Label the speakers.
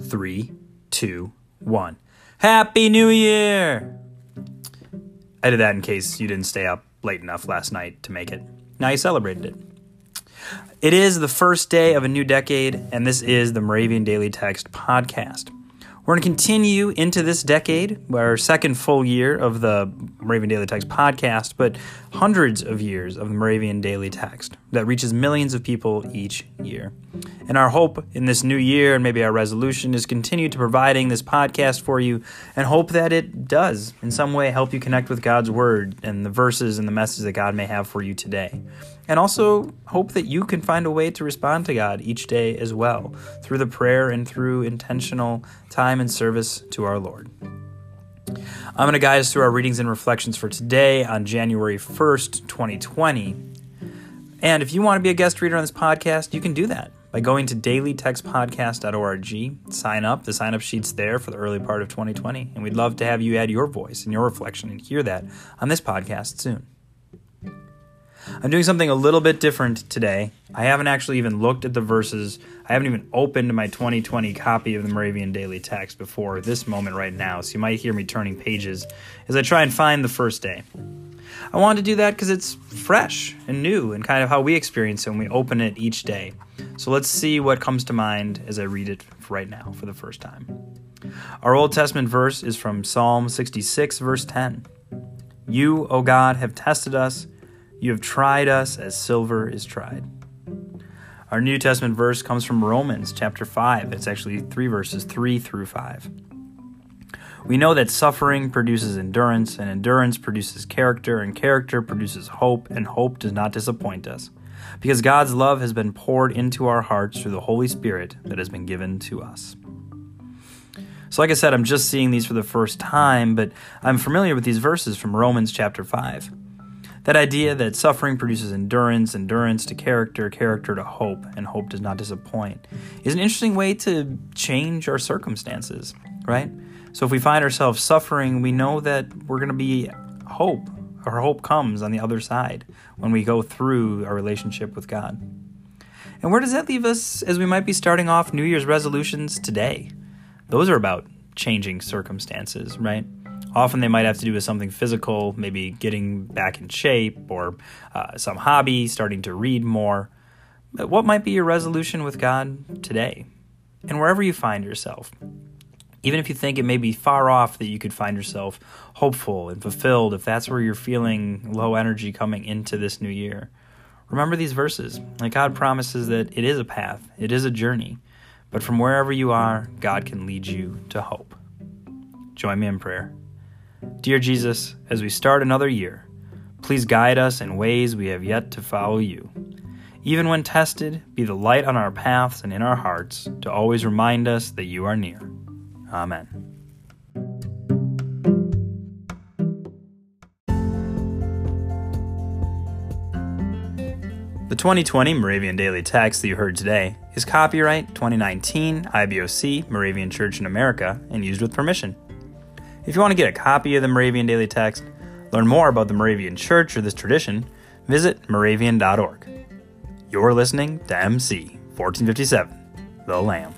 Speaker 1: three, two, one. Happy New Year! I did that in case you didn't stay up late enough last night to make it. Now you celebrated it. It is the first day of a new decade, and this is the Moravian Daily Text podcast. We're going to continue into this decade, our second full year of the Moravian Daily Text podcast, but hundreds of years of the Moravian Daily Text that reaches millions of people each year. And our hope in this new year, and maybe our resolution, is continue to providing this podcast for you and hope that it does in some way help you connect with God's Word and the verses and the message that God may have for you today. And also hope that you can find a way to respond to God each day as well through the prayer and through intentional time and service to our Lord. I'm going to guide us through our readings and reflections for today on January 1st, 2020. And if you want to be a guest reader on this podcast, you can do that by going to dailytextpodcast.org. Sign up. The sign up sheet's there for the early part of 2020. And we'd love to have you add your voice and your reflection and hear that on this podcast soon. I'm doing something a little bit different today. I haven't actually even looked at the verses. I haven't even opened my 2020 copy of the Moravian Daily Text before this moment right now, so you might hear me turning pages as I try and find the first day. I wanted to do that because it's fresh and new and kind of how we experience it when we open it each day. So let's see what comes to mind as I read it right now for the first time. Our Old Testament verse is from Psalm 66, verse 10. You, O God, have tested us you have tried us as silver is tried. Our New Testament verse comes from Romans chapter 5. It's actually three verses, 3 through 5. We know that suffering produces endurance, and endurance produces character, and character produces hope, and hope does not disappoint us, because God's love has been poured into our hearts through the Holy Spirit that has been given to us. So, like I said, I'm just seeing these for the first time, but I'm familiar with these verses from Romans chapter 5. That idea that suffering produces endurance, endurance to character, character to hope, and hope does not disappoint is an interesting way to change our circumstances, right? So if we find ourselves suffering, we know that we're going to be hope. Our hope comes on the other side when we go through our relationship with God. And where does that leave us as we might be starting off New Year's resolutions today? Those are about changing circumstances, right? Often they might have to do with something physical, maybe getting back in shape or uh, some hobby, starting to read more. But what might be your resolution with God today? And wherever you find yourself, even if you think it may be far off that you could find yourself hopeful and fulfilled, if that's where you're feeling low energy coming into this new year, remember these verses. Like God promises that it is a path, it is a journey, but from wherever you are, God can lead you to hope. Join me in prayer. Dear Jesus, as we start another year, please guide us in ways we have yet to follow you. Even when tested, be the light on our paths and in our hearts to always remind us that you are near. Amen. The 2020 Moravian Daily Text that you heard today is copyright 2019 IBOC Moravian Church in America and used with permission. If you want to get a copy of the Moravian Daily Text, learn more about the Moravian Church or this tradition, visit moravian.org. You're listening to MC 1457, The Lamb.